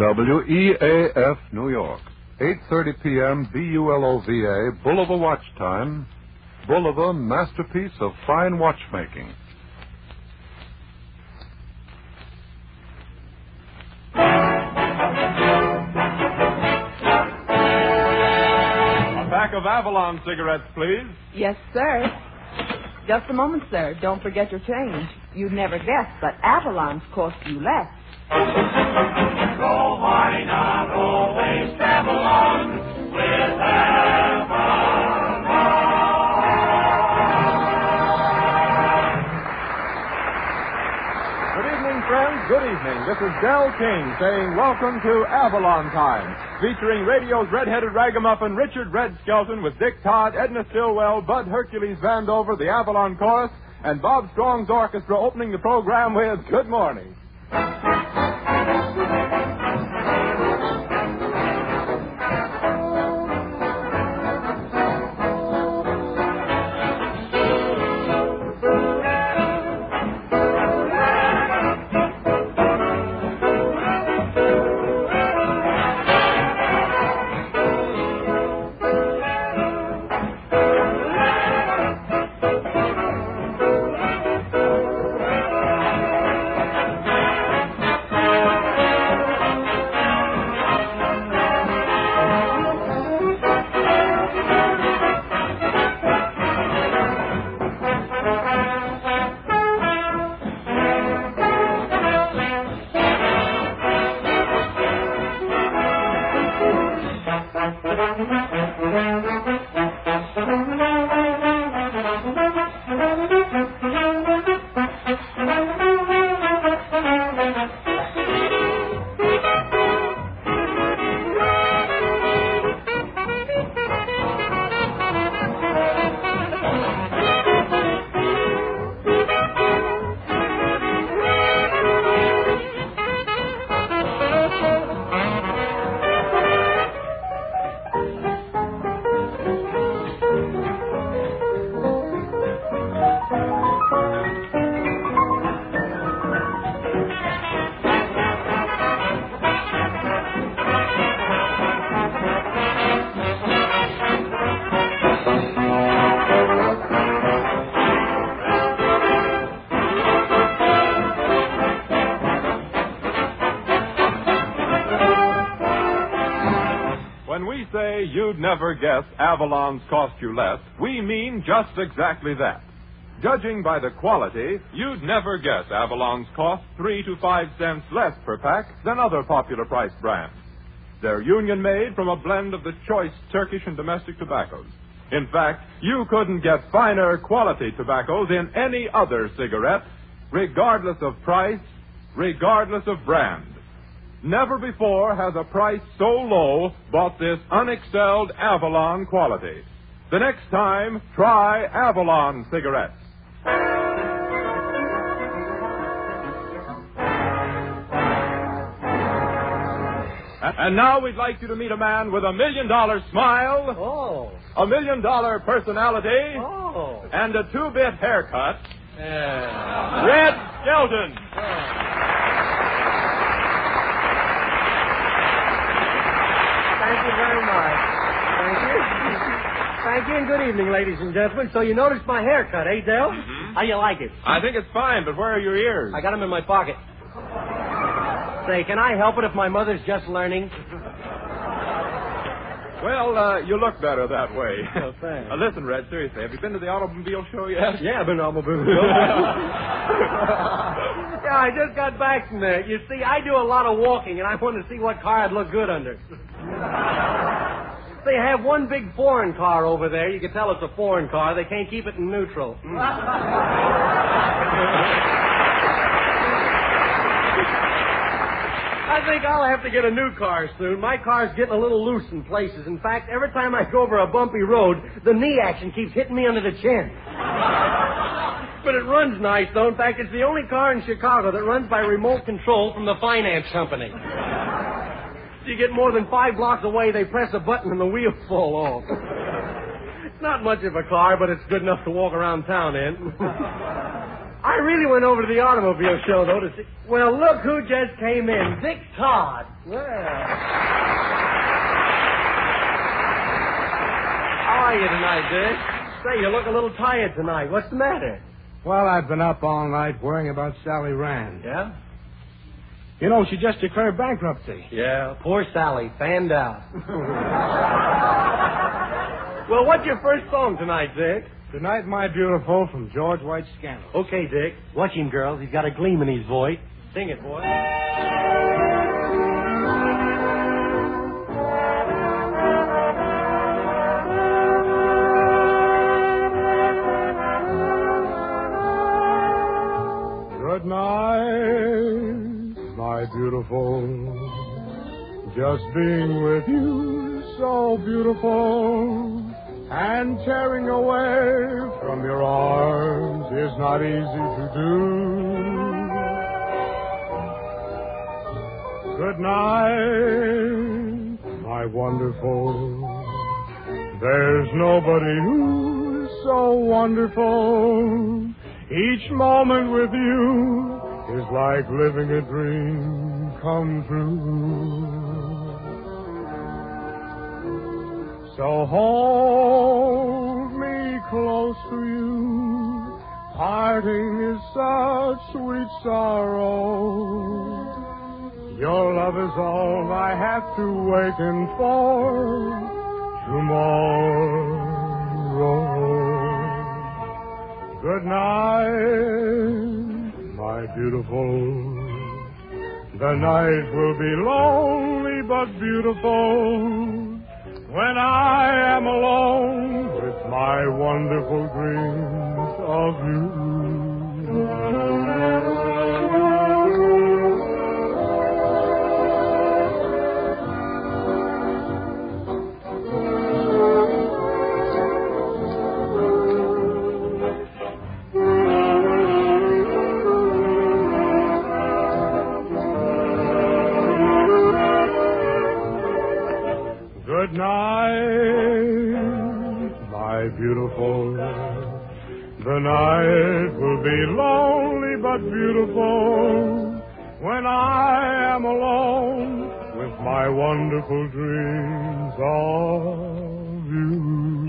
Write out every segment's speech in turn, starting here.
WEAF, New York. 8.30 p.m. BULOVA, Bulova Watch Time. Bulova, masterpiece of fine watchmaking. A pack of Avalon cigarettes, please. Yes, sir. Just a moment, sir. Don't forget your change. You'd never guess, but Avalon's cost you less. Good evening, friends. Good evening. This is Del King saying welcome to Avalon Time, featuring radio's red-headed ragamuffin Richard Red Skelton with Dick Todd, Edna Stillwell, Bud Hercules Vandover, the Avalon Chorus, and Bob Strong's orchestra opening the program with Good Morning. Never guess Avalon's cost you less, we mean just exactly that. Judging by the quality, you'd never guess Avalon's cost three to five cents less per pack than other popular price brands. They're union made from a blend of the choice Turkish and domestic tobaccos. In fact, you couldn't get finer quality tobaccos in any other cigarette, regardless of price, regardless of brand. Never before has a price so low bought this unexcelled Avalon quality. The next time, try Avalon cigarettes. And now we'd like you to meet a man with a million dollar smile, Oh. a million dollar personality, Oh. and a two bit haircut. Yeah. Red Skelton. Thank you very much. Thank you. Thank you and good evening, ladies and gentlemen. So you noticed my haircut, eh, Del? How you like it? I think it's fine, but where are your ears? I got them in my pocket. Say, can I help it if my mother's just learning? Well, uh, you look better that way. Oh, thanks. Uh, listen, Red, seriously, have you been to the automobile show yet? Yeah, I've been to automobile. show. yeah, I just got back from there. You see, I do a lot of walking, and I wanted to see what car I'd look good under. They have one big foreign car over there. You can tell it's a foreign car. They can't keep it in neutral. I think I'll have to get a new car soon. My car's getting a little loose in places. In fact, every time I go over a bumpy road, the knee action keeps hitting me under the chin. But it runs nice, though. In fact, it's the only car in Chicago that runs by remote control from the finance company. You get more than five blocks away, they press a button and the wheels fall off. It's not much of a car, but it's good enough to walk around town in. I really went over to the automobile show, though, to see. Well, look who just came in. Dick Todd. Well. How are you tonight, Dick? Say, you look a little tired tonight. What's the matter? Well, I've been up all night worrying about Sally Rand. Yeah? You know, she just declared bankruptcy. Yeah, poor Sally, fanned out. well, what's your first song tonight, Dick? Tonight, My Beautiful from George White's Scandal. Okay, Dick. Watch him, girls. He's got a gleam in his voice. Sing it, boy. Beautiful. Just being with you so beautiful. And tearing away from your arms is not easy to do. Good night, my wonderful. There's nobody who's so wonderful. Each moment with you is like living a dream come true. So hold me close to you. Parting is such sweet sorrow. Your love is all I have to waken for tomorrow. Good night, my beautiful. The night will be lonely but beautiful when I am alone with my wonderful dreams of you. Beautiful. The night will be lonely but beautiful when I am alone with my wonderful dreams of you.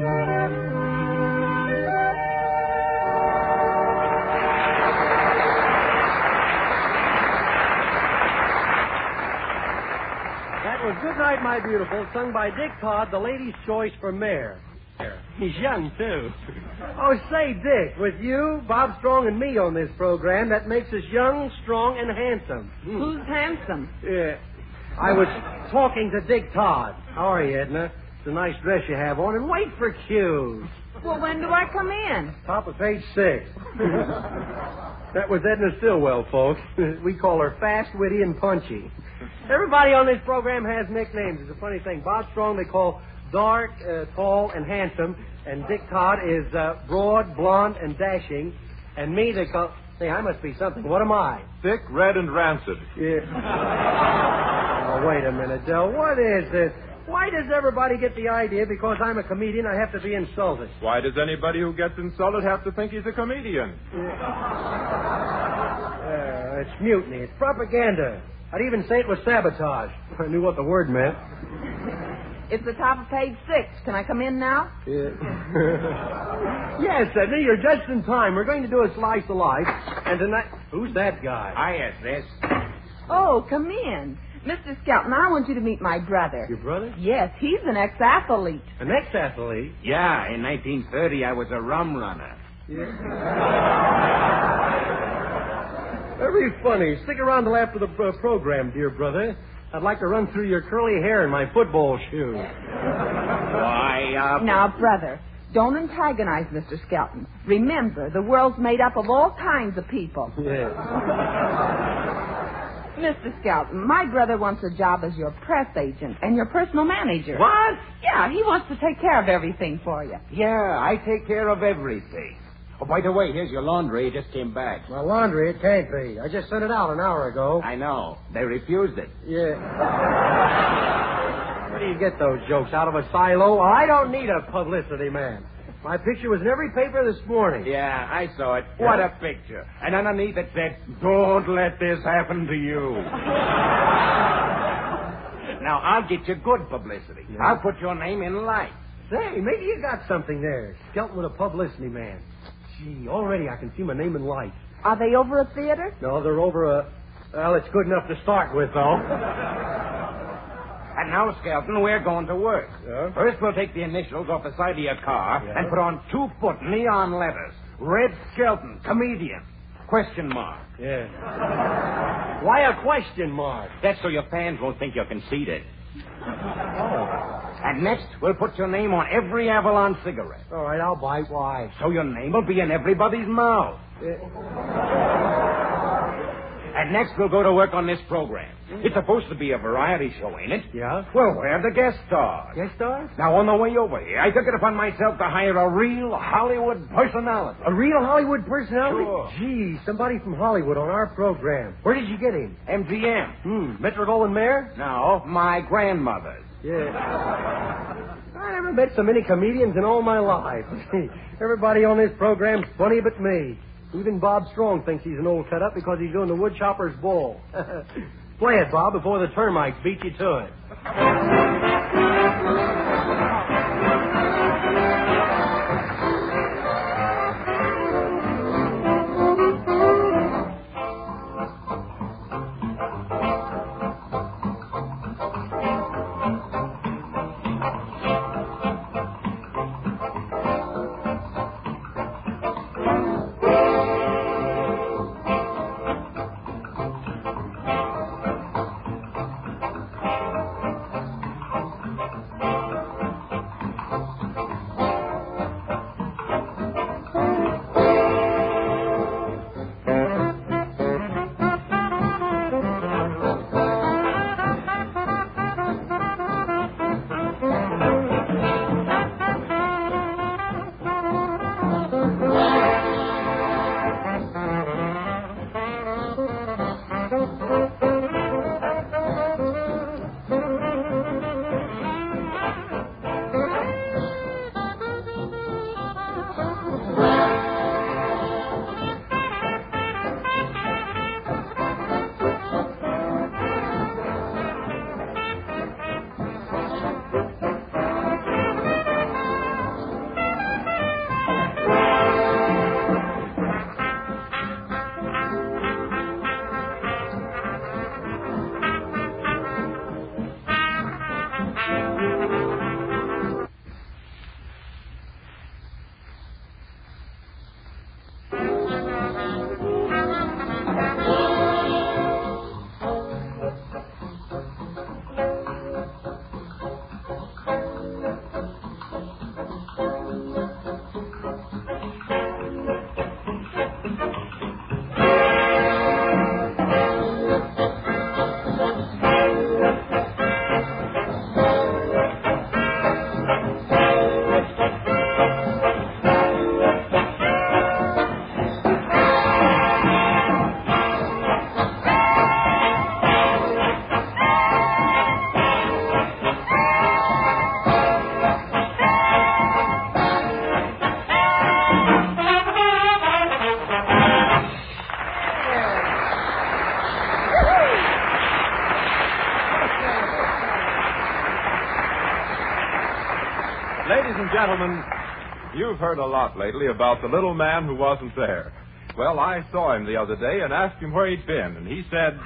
That was Good Night, My Beautiful, sung by Dick Todd, the ladies' choice for mayor. He's young, too. Oh, say, Dick, with you, Bob Strong, and me on this program, that makes us young, strong, and handsome. Hmm. Who's handsome? Yeah. I was talking to Dick Todd. How are you, Edna? It's a nice dress you have on, and wait for cues. Well, when do I come in? Top of page six. that was Edna Stillwell, folks. We call her fast, witty, and punchy. Everybody on this program has nicknames. It's a funny thing. Bob Strong they call dark, uh, tall, and handsome, and Dick Todd is uh, broad, blonde, and dashing, and me they call. Say, I must be something. What am I? Thick, red, and rancid. Yeah. oh, wait a minute, Del. What is this? Why does everybody get the idea because I'm a comedian I have to be insulted? Why does anybody who gets insulted have to think he's a comedian? Uh, it's mutiny. It's propaganda. I'd even say it was sabotage. I knew what the word meant. It's the top of page six. Can I come in now? yes, Edna, you're just in time. We're going to do a slice of life, and tonight. Who's that guy? I asked this. Oh, come in. Mr. Skelton, I want you to meet my brother. Your brother? Yes, he's an ex-athlete. An ex-athlete. Yeah, in 1930 I was a rum runner. Yeah. Very funny. Stick around till after the uh, program, dear brother. I'd like to run through your curly hair in my football shoes. Why, uh... Now, brother, don't antagonize Mr. Skelton. Remember, the world's made up of all kinds of people. Yes. Mr. Skelton, my brother wants a job as your press agent and your personal manager. What? Yeah, he wants to take care of everything for you. Yeah, I take care of everything. Oh, by the way, here's your laundry. It just came back. My laundry, it can't be. I just sent it out an hour ago. I know. They refused it. Yeah. Where do you get those jokes? Out of a silo? I don't need a publicity man. My picture was in every paper this morning. Yeah, I saw it. What a picture. And underneath it said, Don't let this happen to you. now, I'll get you good publicity. I'll put your name in lights. Say, maybe you got something there. Skelton with a publicity man. Gee, already I can see my name in lights. Are they over a theater? No, they're over a. Well, it's good enough to start with, though. And now, Skelton, we're going to work. Yeah? First, we'll take the initials off the side of your car Yeah. and put on two-foot neon letters. Red Skelton, comedian. Question mark. Yeah. Why a question mark? That's so your fans won't think you're conceited. Oh. And next, we'll put your name on every Avalon cigarette. All right, I'll bite. Why? So your name will be in everybody's mouth. And next, we'll go to work on this program. It's supposed to be a variety show, ain't it? Yeah? Well, where the guest stars? Guest stars? Now, on the way over here, I took it upon myself to hire a real Hollywood personality. A real Hollywood personality? Sure. Gee, somebody from Hollywood on our program. Where did you get him? MGM. Hmm, Metro Goldwyn Mayer? No, my grandmother's. Yeah. I never met so many comedians in all my life. Everybody on this program's funny but me. Even Bob Strong thinks he's an old cut up because he's doing the woodchopper's ball. Play it, Bob, before the termites beat you to it. And gentlemen, you've heard a lot lately about the little man who wasn't there. Well, I saw him the other day and asked him where he'd been, and he said,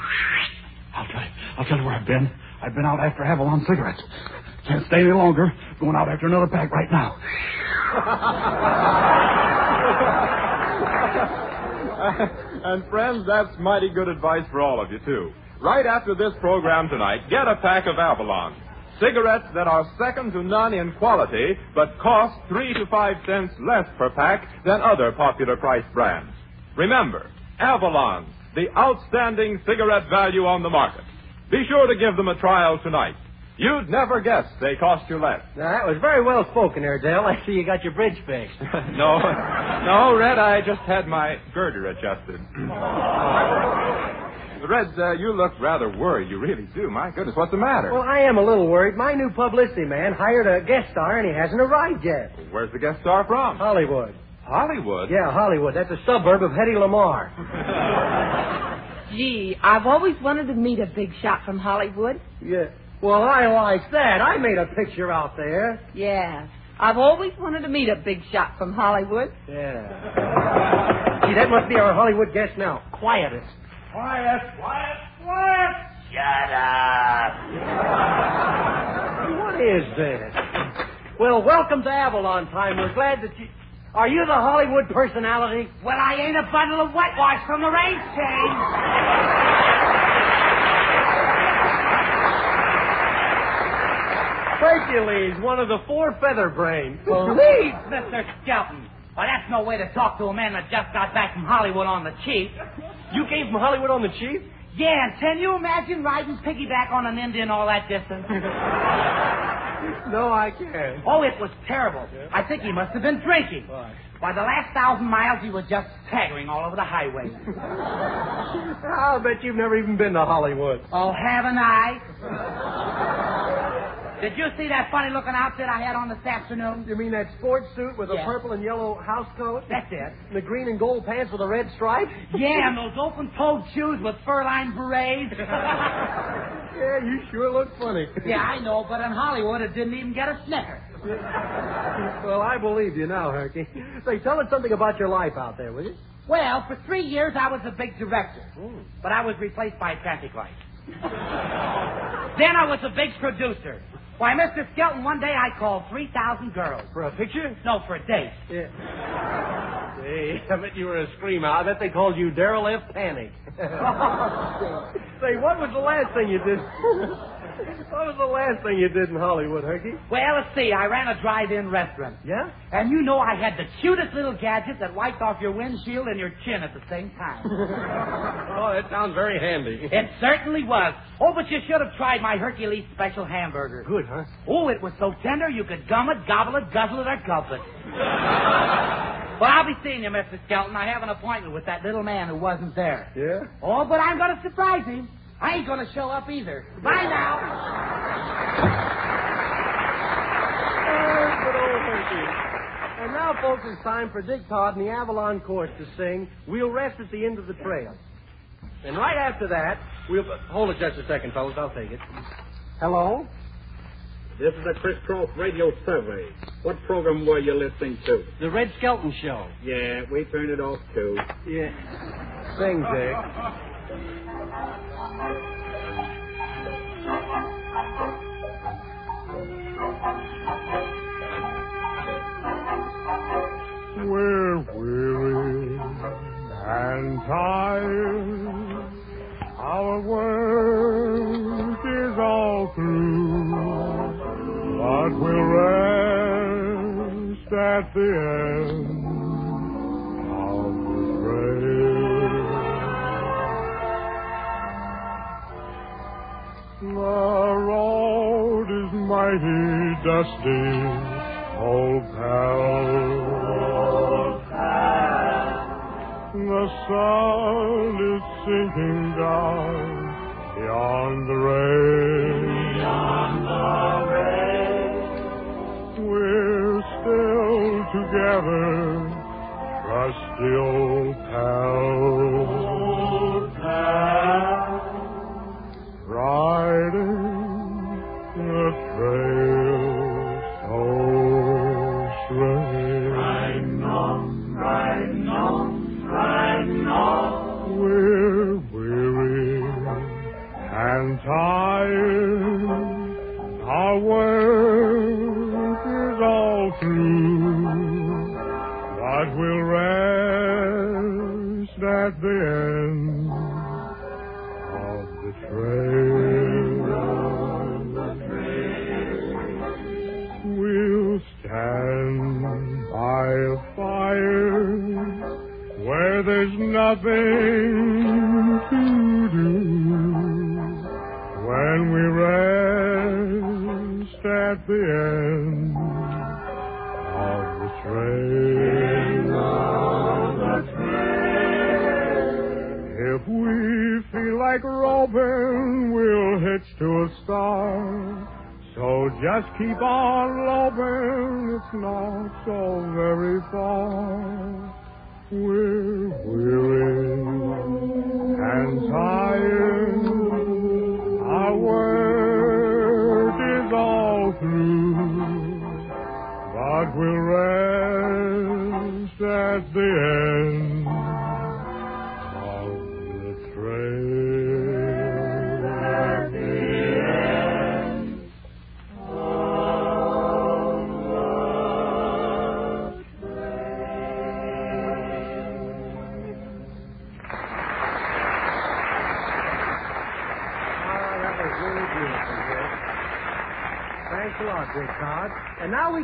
I'll tell you. I'll tell you where I've been. I've been out after Avalon cigarettes. Can't stay any longer. Going out after another pack right now. and friends, that's mighty good advice for all of you, too. Right after this program tonight, get a pack of Avalon. Cigarettes that are second to none in quality, but cost three to five cents less per pack than other popular price brands. Remember, Avalon, the outstanding cigarette value on the market. Be sure to give them a trial tonight. You'd never guess they cost you less. Now, that was very well spoken there, Del. I see you got your bridge fixed. no, no, Red, I just had my girder adjusted. Red, uh, you look rather worried. You really do. My goodness, what's the matter? Well, I am a little worried. My new publicity man hired a guest star, and he hasn't arrived yet. Where's the guest star from? Hollywood. Hollywood. Yeah, Hollywood. That's a suburb of Hedy Lamarr. Gee, I've always wanted to meet a big shot from Hollywood. Yeah. Well, I like that. I made a picture out there. Yeah. I've always wanted to meet a big shot from Hollywood. Yeah. Gee, that must be our Hollywood guest now. Quietest. Quiet, quiet, quiet. Shut up. What is this? Well, welcome to Avalon time. We're glad that you. Are you the Hollywood personality? Well, I ain't a bundle of whitewash from the race chain. Hercules, one of the four feather brains. Please, Mr. Skelton. Well, that's no way to talk to a man that just got back from Hollywood on the cheap. You came from Hollywood on the cheap? Yeah, can you imagine riding piggyback on an Indian all that distance? No, I can't. Oh, it was terrible. I think he must have been drinking. By the last thousand miles, he was just staggering all over the highway. I'll bet you've never even been to Hollywood. Oh, haven't I? Did you see that funny looking outfit I had on this afternoon? You mean that sports suit with a Yeah. purple and yellow house coat? That's it. And the green and gold pants with a red stripe? Yeah, and those open-toed shoes with fur-lined berets. Yeah, you sure look funny. yeah, I know, but in Hollywood, it didn't even get a snicker. Well, I believe you now, Herky. Say, tell us something about your life out there, will you? Well, for three years, I was a big director, hmm. but I was replaced by a traffic light. then I was a big producer. Why, Mr. Skelton, one day I called 3,000 girls. For a picture? No, for a date. Yeah. Hey, I bet you were a screamer. I bet they called you Daryl F. Panic. Say, what was the last thing you did? what was the last thing you did in Hollywood, Herky? Well, let's see. I ran a drive-in restaurant. Yeah? And you know I had the cutest little gadget that wiped off your windshield and your chin at the same time. Oh, that sounds very handy. it certainly was. Oh, but you should have tried my Hercules special hamburger. Good, huh? Oh, it was so tender you could gum it, gobble it, guzzle it, or gulp it. well, I'll be seeing you, Mr. Skelton. I have an appointment with that little man who wasn't there. Yeah? Oh, but I'm going to surprise him. I ain't going to show up either. Bye now. Oh, good old Herky. And now, folks, it's time for Dick Todd and the Avalon Chorus to sing We'll Rest at the End of the Trail. And right after that, we'll... Hold it just a second, fellas. I'll take it. Hello? This is a crisscross radio survey. What program were you listening to? The Red Skelton Show. Yeah, we turned it off too. Yeah. Sing, Dick. We're weary and tired. Our work is all through, but we'll rest at the end mighty dusty. Old pal. The sun is sinking down beyond the rain. We're still together, trusty old pal. Just keep on loping, it's not so very far. We're weary and tired. Our work is all through, but we'll rest at the end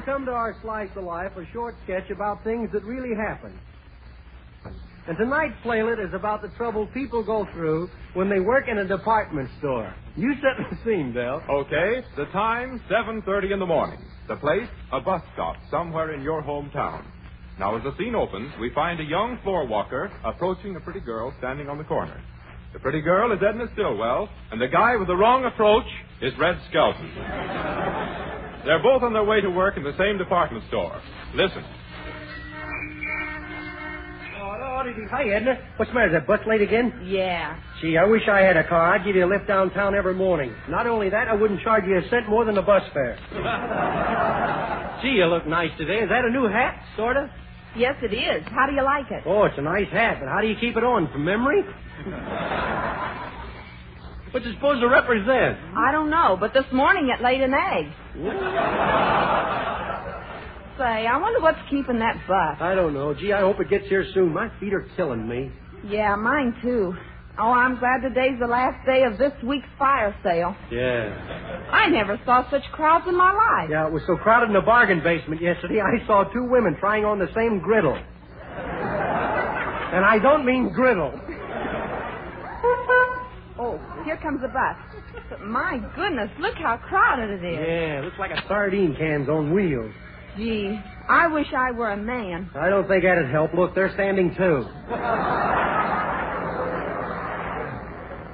Come to our slice of life, a short sketch about things that really happen. And tonight's playlet is about the trouble people go through when they work in a department store. You set the scene, Bill. Okay, the time, 7.30 in the morning. The place, a bus stop somewhere in your hometown. Now, as the scene opens, we find a young floor walker approaching a pretty girl standing on the corner. The pretty girl is Edna Stillwell, and the guy with the wrong approach is Red Skelton. They're both on their way to work in the same department store. Listen. Oh, did he- Hi, Edna. What's the matter? Is that bus late again? Yeah. Gee, I wish I had a car. I'd give you a lift downtown every morning. Not only that, I wouldn't charge you a cent more than the bus fare. Gee, you look nice today. Is that a new hat, sort of? Yes, it is. How do you like it? Oh, it's a nice hat, but how do you keep it on? From memory? What's it supposed to represent? I don't know, but this morning it laid an egg. Say, I wonder what's keeping that bus. I don't know. Gee, I hope it gets here soon. My feet are killing me. Yeah, mine too. Oh, I'm glad today's the last day of this week's fire sale. Yeah. I never saw such crowds in my life. Yeah, it was so crowded in the bargain basement yesterday, I saw two women trying on the same griddle. And I don't mean griddle. Oh, here comes the bus. But my goodness, look how crowded it is. Yeah, looks like a sardine cans on wheels. Gee, I wish I were a man. I don't think that'd help. Look, they're standing too.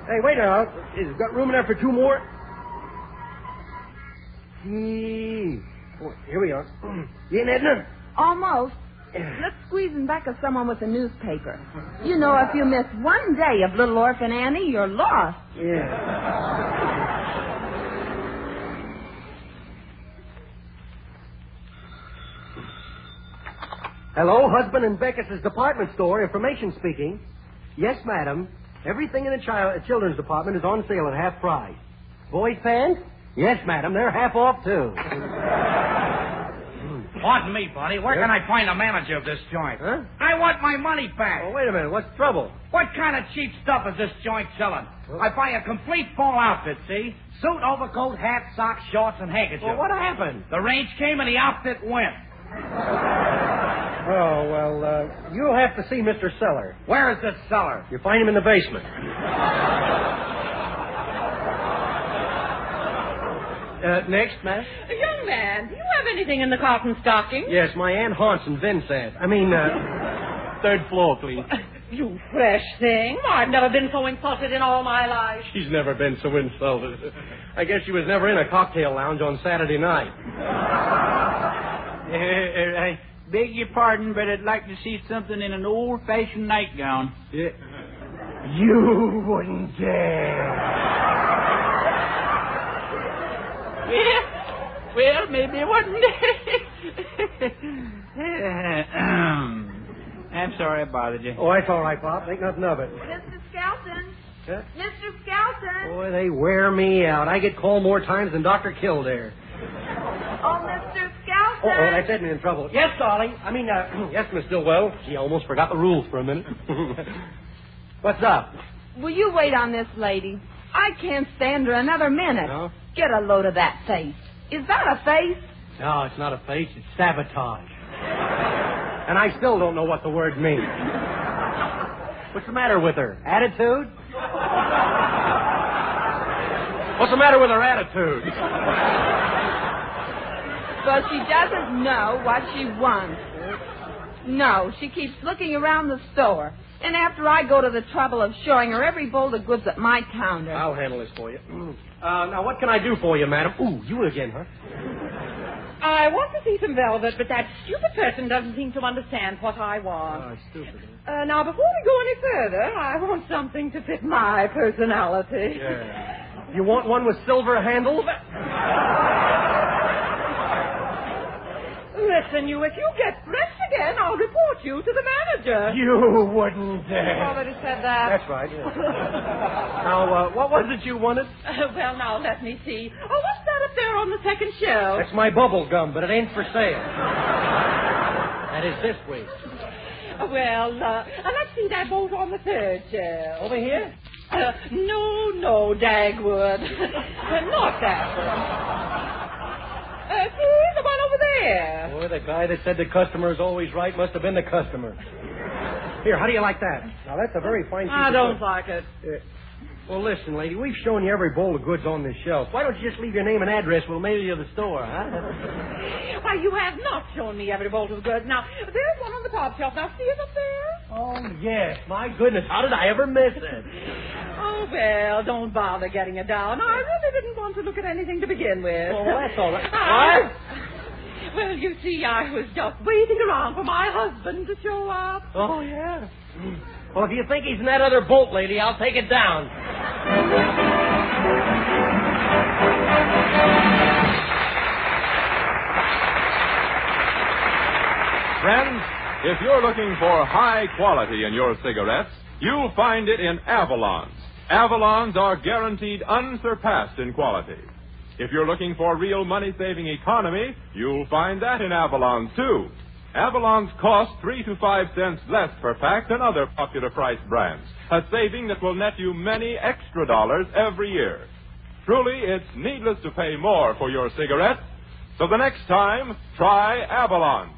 hey, wait now. Is got room enough for two more? Gee. Oh, here we are. You in, Edna? Almost. Let's squeeze in back of someone with a newspaper. You know, if you miss one day of Little Orphan Annie, you're lost. Yeah. Hello, husband and Beckett's department store. Information speaking. Yes, madam. Everything in the child, uh, children's department is on sale at half price. Boys' pants? Yes, madam. They're half off too. Pardon me, buddy. Where can I find the manager of this joint? Huh? I want my money back. Oh, wait a minute. What's the trouble? What kind of cheap stuff is this joint selling? I buy a complete fall outfit, see? Suit, overcoat, hat, socks, shorts, and handkerchief. Well, what happened? The range came and the outfit went. Oh, well, uh, you'll have to see Mr. Seller. Where is this seller? You find him in the basement. Uh, next, Matt. Young man, do you have anything in the cotton stocking? Yes, my Aunt Hanson, Vincent. I mean, uh, third floor, please. You fresh thing. I've never been so insulted in all my life. She's never been so insulted. I guess she was never in a cocktail lounge on Saturday night. Uh, I beg your pardon, but I'd like to see something in an old-fashioned nightgown. Yeah. You wouldn't dare. Well, well, maybe one day. I'm sorry I bothered you. Oh, that's all right, Pop. Think nothing of it. Mr. Skelton. Huh? Mr. Skelton. Boy, they wear me out. I get called more times than Dr. Kildare. Oh, Mr. Skelton. Oh, oh, that's Edna in trouble. Yes, darling. I mean, uh, yes, Miss Stillwell. She almost forgot the rules for a minute. What's up? Will you wait on this lady? I can't stand her another minute. No? Get a load of that face. Is that a face? No, it's not a face. It's sabotage. And I still don't know what the word means. What's the matter with her? Attitude? What's the matter with her attitude? But she doesn't know what she wants. No, she keeps looking around the store. And after I go to the trouble of showing her every bolt of goods at my counter. I'll handle this for you. Uh, now, what can I do for you, madam? Ooh, you again, huh? I want to see some velvet, but that stupid person doesn't seem to understand what I want. Oh, stupid. Uh, now, before we go any further, I want something to fit my personality. Yeah. You want one with silver handles? Listen, you, if you get dressed again, I'll report you to the manager. You wouldn't dare. You've Already said that. That's right. Yeah. now, uh, what was it you wanted? Uh, well, now, let me see. Oh, what's that up there on the second shelf? That's my bubble gum, but it ain't for sale. that is this week. Well, uh, uh, let's see that bolt on the third shelf. Over here? Uh, no, no, Dagwood. uh, not that one. Uh, see, the one over there. Boy, the guy that said the customer is always right must have been the customer. Here, how do you like that? Now, that's a very fine piece I of don't good- like it. Uh, well, listen, lady, we've shown you every bowl of goods on this shelf. Why don't you just leave your name and address? We'll mail you to the store, huh? Why, you have not shown me every bolt of goods. Now, there's one on the top shelf. Now, see it up there? Oh, yes. My goodness, how did I ever miss it? Oh, well, don't bother getting it down. I really didn't want to look at anything to begin with. Oh, that's all right. Ah. I- Well, you see, I was just waiting around for my husband to show up. Oh, yeah. Well, if you think he's in that other boat, lady, I'll take it down. Friends, if you're looking for high quality in your cigarettes, you'll find it in Avalons. Avalons are guaranteed unsurpassed in quality. If you're looking for real money saving economy, you'll find that in Avalons too. Avalons cost three to five cents less per pack than other popular price brands, a saving that will net you many extra dollars every year. Truly, it's needless to pay more for your cigarettes. So the next time, try Avalon.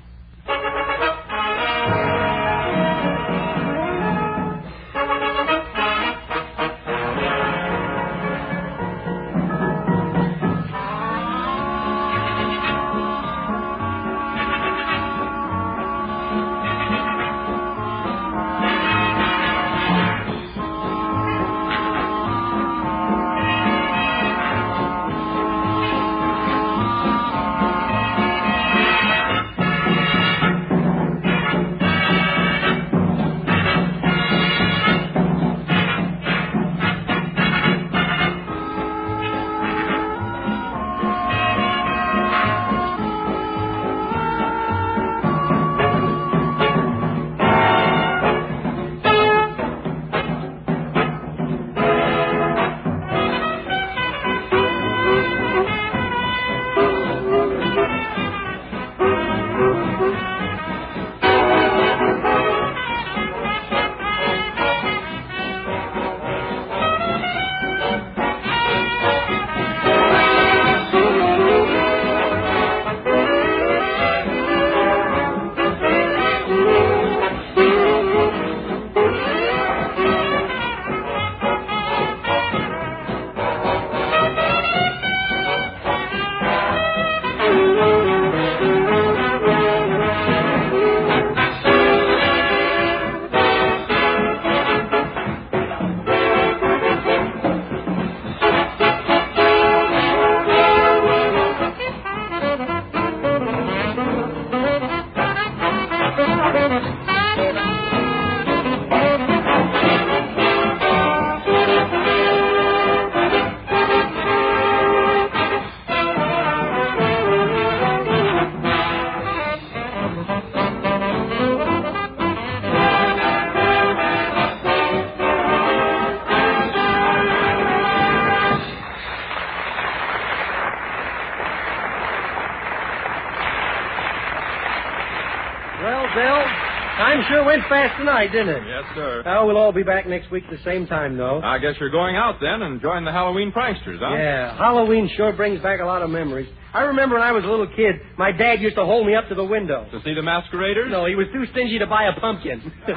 Fast tonight, didn't it? Yes, sir. Oh, we'll all be back next week at the same time, though. I guess you're going out then and join the Halloween pranksters, huh? Yeah, Halloween sure brings back a lot of memories. I remember when I was a little kid, my dad used to hold me up to the window. To see the masqueraders? No, he was too stingy to buy a pumpkin.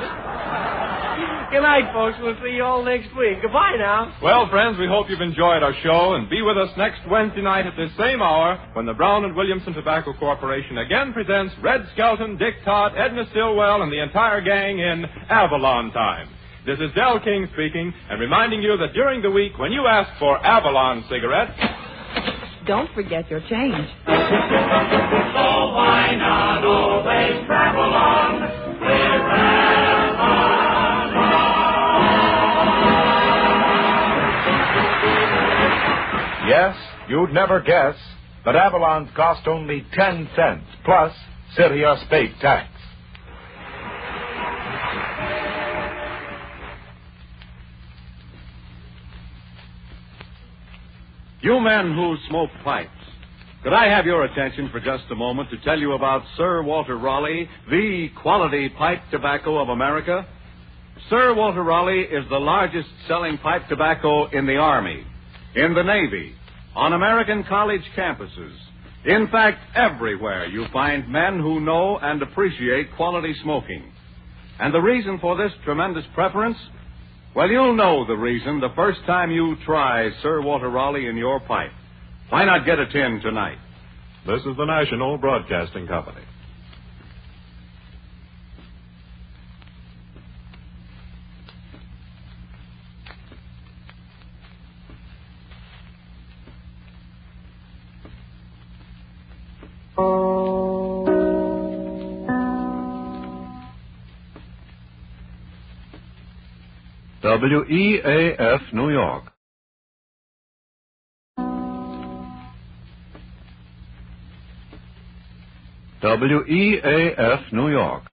Good night, folks. We'll see you all next week. Goodbye now. Well, friends, we hope you've enjoyed our show and be with us next Wednesday night at this same hour when the Brown and Williamson Tobacco Corporation again presents Red Skelton, Dick Todd, Edna Stillwell, and the entire gang in Avalon Time. This is Del King speaking and reminding you that during the week when you ask for Avalon cigarettes, Don't forget your change. So why not always travel on Yes, you'd never guess, but Avalon's cost only 10 cents, plus city or state tax. You men who smoke pipes, could I have your attention for just a moment to tell you about Sir Walter Raleigh, the quality pipe tobacco of America? Sir Walter Raleigh is the largest selling pipe tobacco in the Army, in the Navy, on American college campuses. In fact, everywhere you find men who know and appreciate quality smoking. And the reason for this tremendous preference? Well, you'll know the reason the first time you try Sir Walter Raleigh in your pipe. Why not get a tin tonight? this is the National Broadcasting Company. WEAF New York. WEAF New York.